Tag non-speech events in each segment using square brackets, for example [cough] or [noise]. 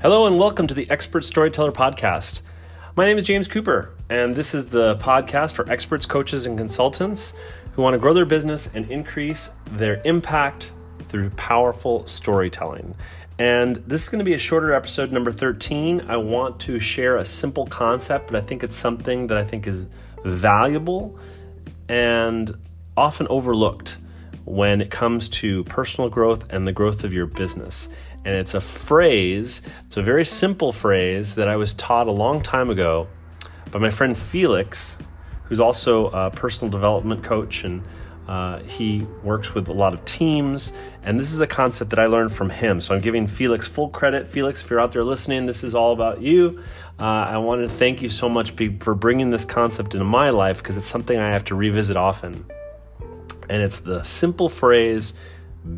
Hello, and welcome to the Expert Storyteller Podcast. My name is James Cooper, and this is the podcast for experts, coaches, and consultants who want to grow their business and increase their impact through powerful storytelling. And this is going to be a shorter episode, number 13. I want to share a simple concept, but I think it's something that I think is valuable and often overlooked when it comes to personal growth and the growth of your business. And it's a phrase, it's a very simple phrase that I was taught a long time ago by my friend Felix, who's also a personal development coach and uh, he works with a lot of teams, and this is a concept that I learned from him. So I'm giving Felix full credit. Felix, if you're out there listening, this is all about you. Uh, I want to thank you so much for bringing this concept into my life because it's something I have to revisit often. And it's the simple phrase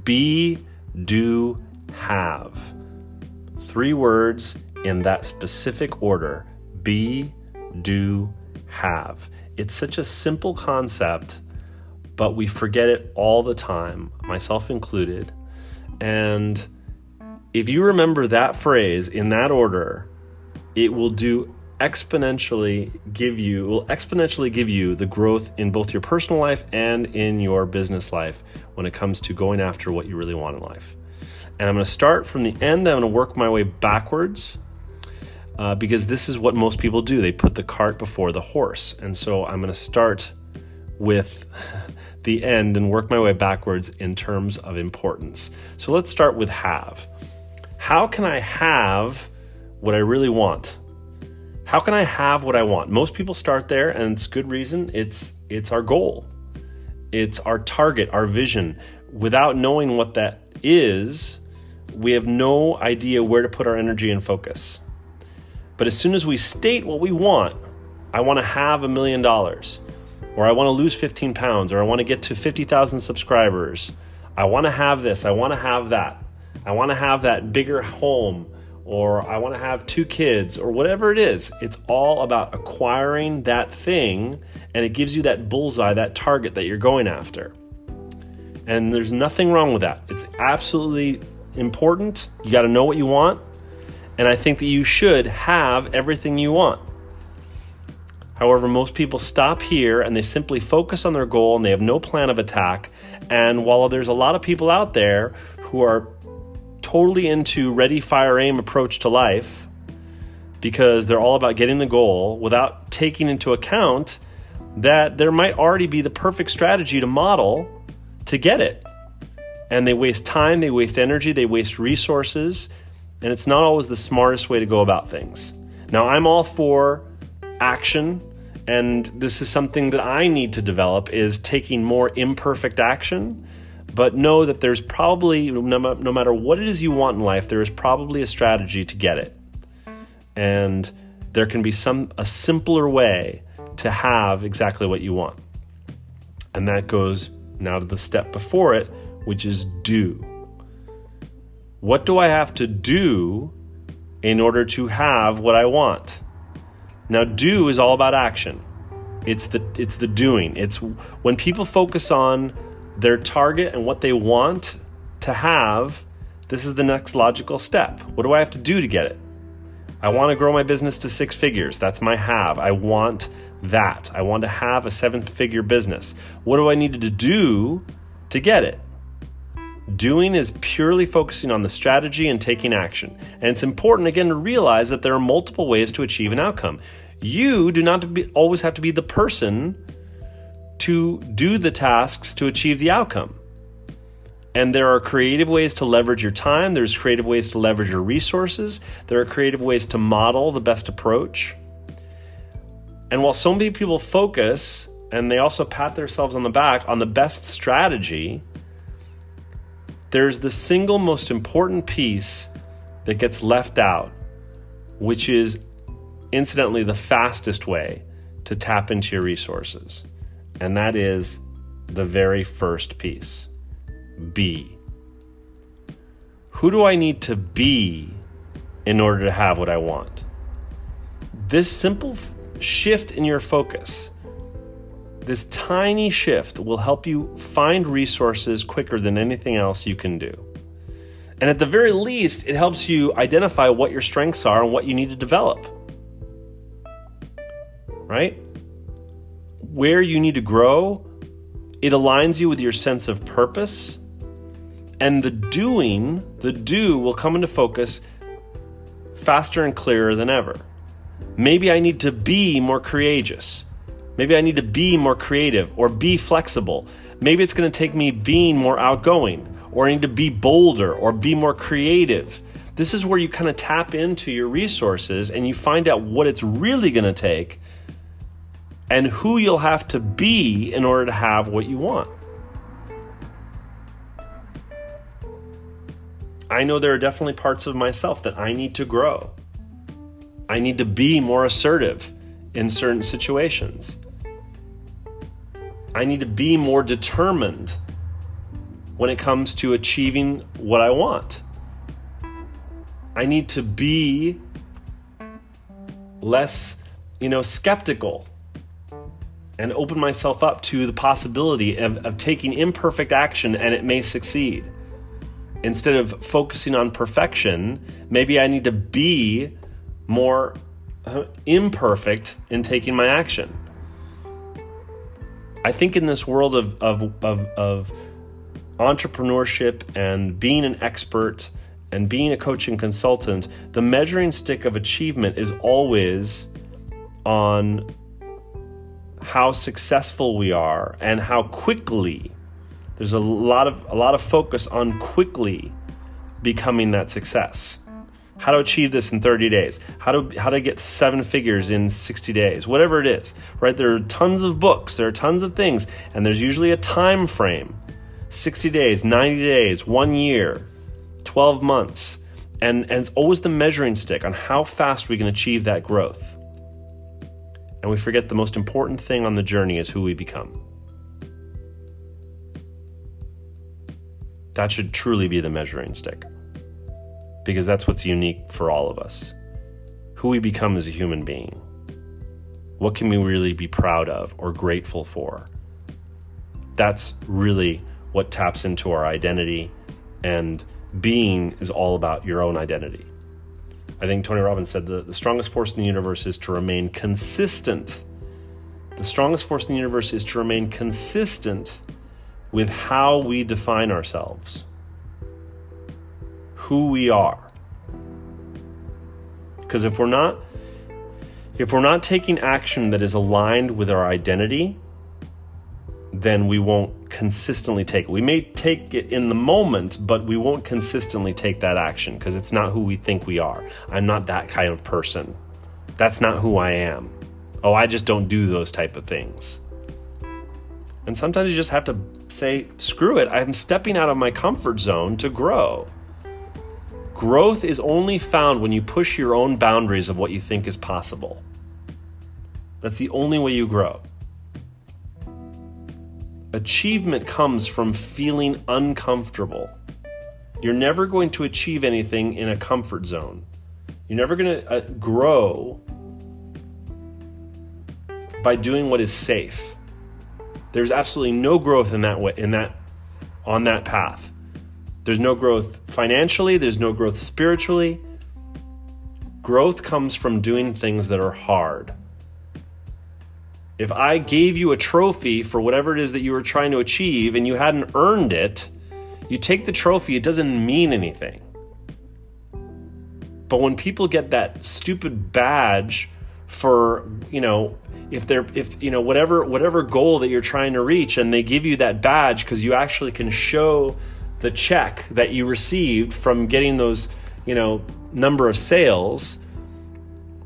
be, do, have. Three words in that specific order be, do, have. It's such a simple concept but we forget it all the time, myself included. And if you remember that phrase in that order, it will do exponentially give you will exponentially give you the growth in both your personal life and in your business life when it comes to going after what you really want in life. And I'm going to start from the end. I'm going to work my way backwards uh, because this is what most people do. They put the cart before the horse. And so I'm going to start with [laughs] the end and work my way backwards in terms of importance. So let's start with have. How can I have what I really want? How can I have what I want? Most people start there and it's good reason. It's it's our goal. It's our target, our vision. Without knowing what that is, we have no idea where to put our energy and focus. But as soon as we state what we want, I want to have a million dollars or I want to lose 15 pounds, or I want to get to 50,000 subscribers. I want to have this, I want to have that. I want to have that bigger home, or I want to have two kids, or whatever it is. It's all about acquiring that thing, and it gives you that bullseye, that target that you're going after. And there's nothing wrong with that. It's absolutely important. You got to know what you want. And I think that you should have everything you want. However, most people stop here and they simply focus on their goal and they have no plan of attack. And while there's a lot of people out there who are totally into ready, fire, aim approach to life because they're all about getting the goal without taking into account that there might already be the perfect strategy to model to get it. And they waste time, they waste energy, they waste resources, and it's not always the smartest way to go about things. Now, I'm all for action and this is something that I need to develop is taking more imperfect action. But know that there's probably no, matter what it is you want in life there is probably a strategy to get it. And there can be some a simpler way to have exactly what you want. And that goes now to the step before it which is do what do i have to do in order to have what i want now, do is all about action. It's the it's the doing. It's when people focus on their target and what they want to have, this is the next logical step. What do I have to do to get it? I want to grow my business to six figures. That's my have. I want that. I want to have a seven figure business. What do I need to do to get it? Doing is purely focusing on the strategy and taking action. And it's important again to realize that there are multiple ways to achieve an outcome. You do not be, always have to be the person to do the tasks to achieve the outcome. And there are creative ways to leverage your time, there's creative ways to leverage your resources, there are creative ways to model the best approach. And while so many people focus and they also pat themselves on the back on the best strategy, there's the single most important piece that gets left out, which is incidentally the fastest way to tap into your resources. And that is the very first piece be. Who do I need to be in order to have what I want? This simple f- shift in your focus, this tiny shift will help you find resources quicker than anything else you can do. And at the very least, it helps you identify what your strengths are and what you need to develop. Right? Where you need to grow, it aligns you with your sense of purpose. And the doing, the do, will come into focus faster and clearer than ever. Maybe I need to be more courageous. Maybe I need to be more creative or be flexible. Maybe it's going to take me being more outgoing or I need to be bolder or be more creative. This is where you kind of tap into your resources and you find out what it's really going to take and who you'll have to be in order to have what you want. I know there are definitely parts of myself that I need to grow. I need to be more assertive in certain situations. I need to be more determined when it comes to achieving what I want. I need to be less, you know, skeptical and open myself up to the possibility of, of taking imperfect action and it may succeed. Instead of focusing on perfection, maybe I need to be more uh, imperfect in taking my action. I think in this world of, of, of, of entrepreneurship and being an expert and being a coaching consultant, the measuring stick of achievement is always on how successful we are and how quickly there's a lot of a lot of focus on quickly becoming that success how to achieve this in 30 days, how to how to get seven figures in 60 days, whatever it is, right? There are tons of books, there are tons of things, and there's usually a time frame. 60 days, 90 days, 1 year, 12 months. And and it's always the measuring stick on how fast we can achieve that growth. And we forget the most important thing on the journey is who we become. That should truly be the measuring stick because that's what's unique for all of us. Who we become as a human being. What can we really be proud of or grateful for? That's really what taps into our identity, and being is all about your own identity. I think Tony Robbins said the, the strongest force in the universe is to remain consistent. The strongest force in the universe is to remain consistent with how we define ourselves who we are. Because if we're not if we're not taking action that is aligned with our identity, then we won't consistently take it. We may take it in the moment, but we won't consistently take that action because it's not who we think we are. I'm not that kind of person. That's not who I am. Oh, I just don't do those type of things. And sometimes you just have to say, screw it, I'm stepping out of my comfort zone to grow. Growth is only found when you push your own boundaries of what you think is possible. That's the only way you grow. Achievement comes from feeling uncomfortable. You're never going to achieve anything in a comfort zone. You're never going to uh, grow by doing what is safe. There's absolutely no growth in that way in that on that path. There's no growth financially, there's no growth spiritually. Growth comes from doing things that are hard. If I gave you a trophy for whatever it is that you were trying to achieve and you hadn't earned it, you take the trophy, it doesn't mean anything. But when people get that stupid badge for, you know, if they're if you know whatever whatever goal that you're trying to reach and they give you that badge because you actually can show the check that you received from getting those, you know, number of sales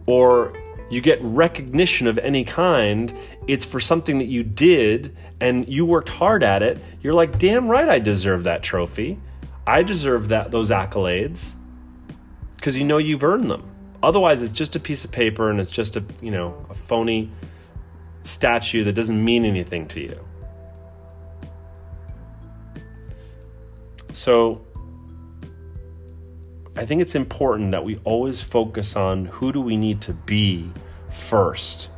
or you get recognition of any kind, it's for something that you did and you worked hard at it. You're like, "Damn right I deserve that trophy. I deserve that those accolades." Cuz you know you've earned them. Otherwise, it's just a piece of paper and it's just a, you know, a phony statue that doesn't mean anything to you. So I think it's important that we always focus on who do we need to be first.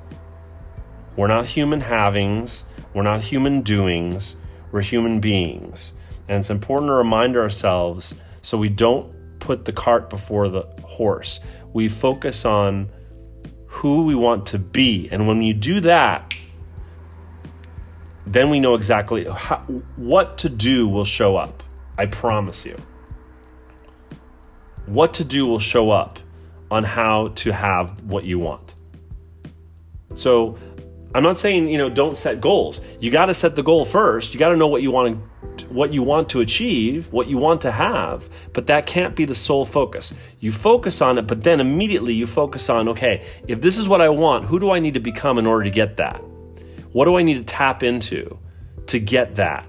We're not human havings, we're not human doings, we're human beings. And it's important to remind ourselves So we don't put the cart before the horse. We focus on who we want to be. And when you do that, then we know exactly how, what to do will show up. I promise you. What to do will show up on how to have what you want. So I'm not saying, you know, don't set goals. You got to set the goal first. You got to know what you want what you want to achieve, what you want to have, but that can't be the sole focus. You focus on it, but then immediately you focus on, okay, if this is what I want, who do I need to become in order to get that? What do I need to tap into to get that?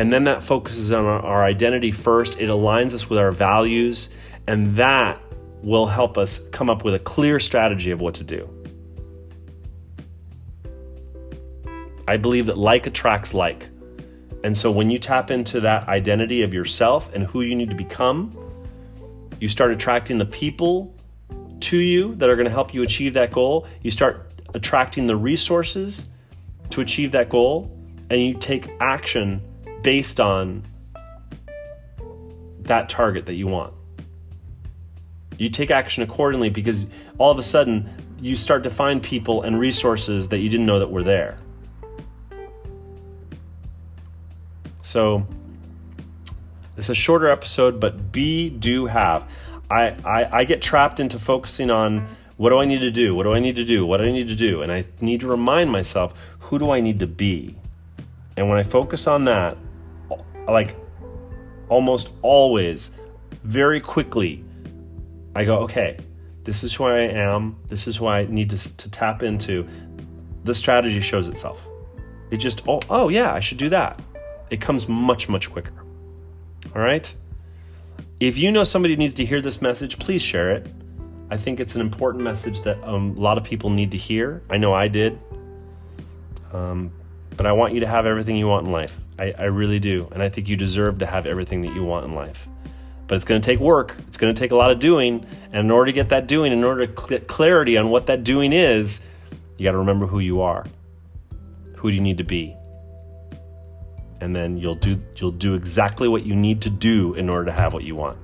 And then that focuses on our identity first. It aligns us with our values, and that will help us come up with a clear strategy of what to do. I believe that like attracts like. And so when you tap into that identity of yourself and who you need to become, you start attracting the people to you that are going to help you achieve that goal. You start attracting the resources to achieve that goal, and you take action based on that target that you want. You take action accordingly because all of a sudden you start to find people and resources that you didn't know that were there. So it's a shorter episode, but be, do, have. I, I, I get trapped into focusing on what do I need to do? What do I need to do? What do I need to do? And I need to remind myself, who do I need to be? And when I focus on that, like almost always, very quickly, I go, okay, this is who I am. This is who I need to, to tap into. The strategy shows itself. It just, oh, oh, yeah, I should do that it comes much, much quicker. All right? If you know somebody needs to hear this message, please share it. I think it's an important message that um, a lot of people need to hear. I know I did. Um, but I want you to have everything you want in life. I, I really do. And I think you deserve to have everything that you want in life. But it's going to take work. It's going to take a lot of doing. And in order to get that doing, in order to get clarity on what that doing is, you got to remember who you are. Who do you need to be? and then you'll do you'll do exactly what you need to do in order to have what you want.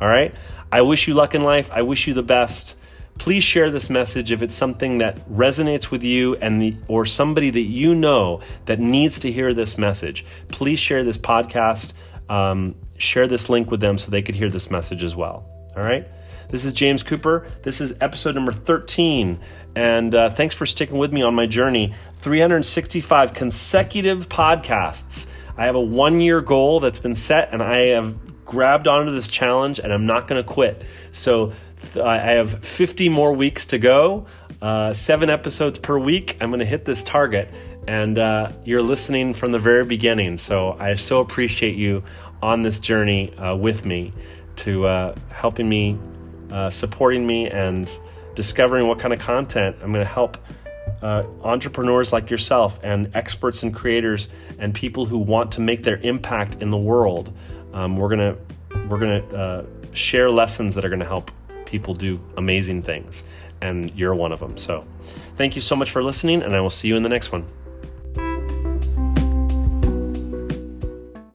All right? I wish you luck in life. I wish you the best. Please share this message if it's something that resonates with you and the, or somebody that you know that needs to hear this message. Please share this podcast. Um, share this link with them so they could hear this message as well. All right? This is James Cooper. This is episode number 13. And uh, thanks for sticking with me on my journey 365 consecutive podcasts. I have a one year goal that's been set, and I have grabbed onto this challenge, and I'm not going to quit. So I have 50 more weeks to go, uh, seven episodes per week. I'm going to hit this target. And uh, you're listening from the very beginning. So I so appreciate you on this journey uh, with me to uh, helping me uh, supporting me and discovering what kind of content I'm going to help uh, entrepreneurs like yourself and experts and creators and people who want to make their impact in the world. Um, we're gonna we're gonna share lessons that are going to help people do amazing things, and you're one of them. So, thank you so much for listening, and I will see you in the next one.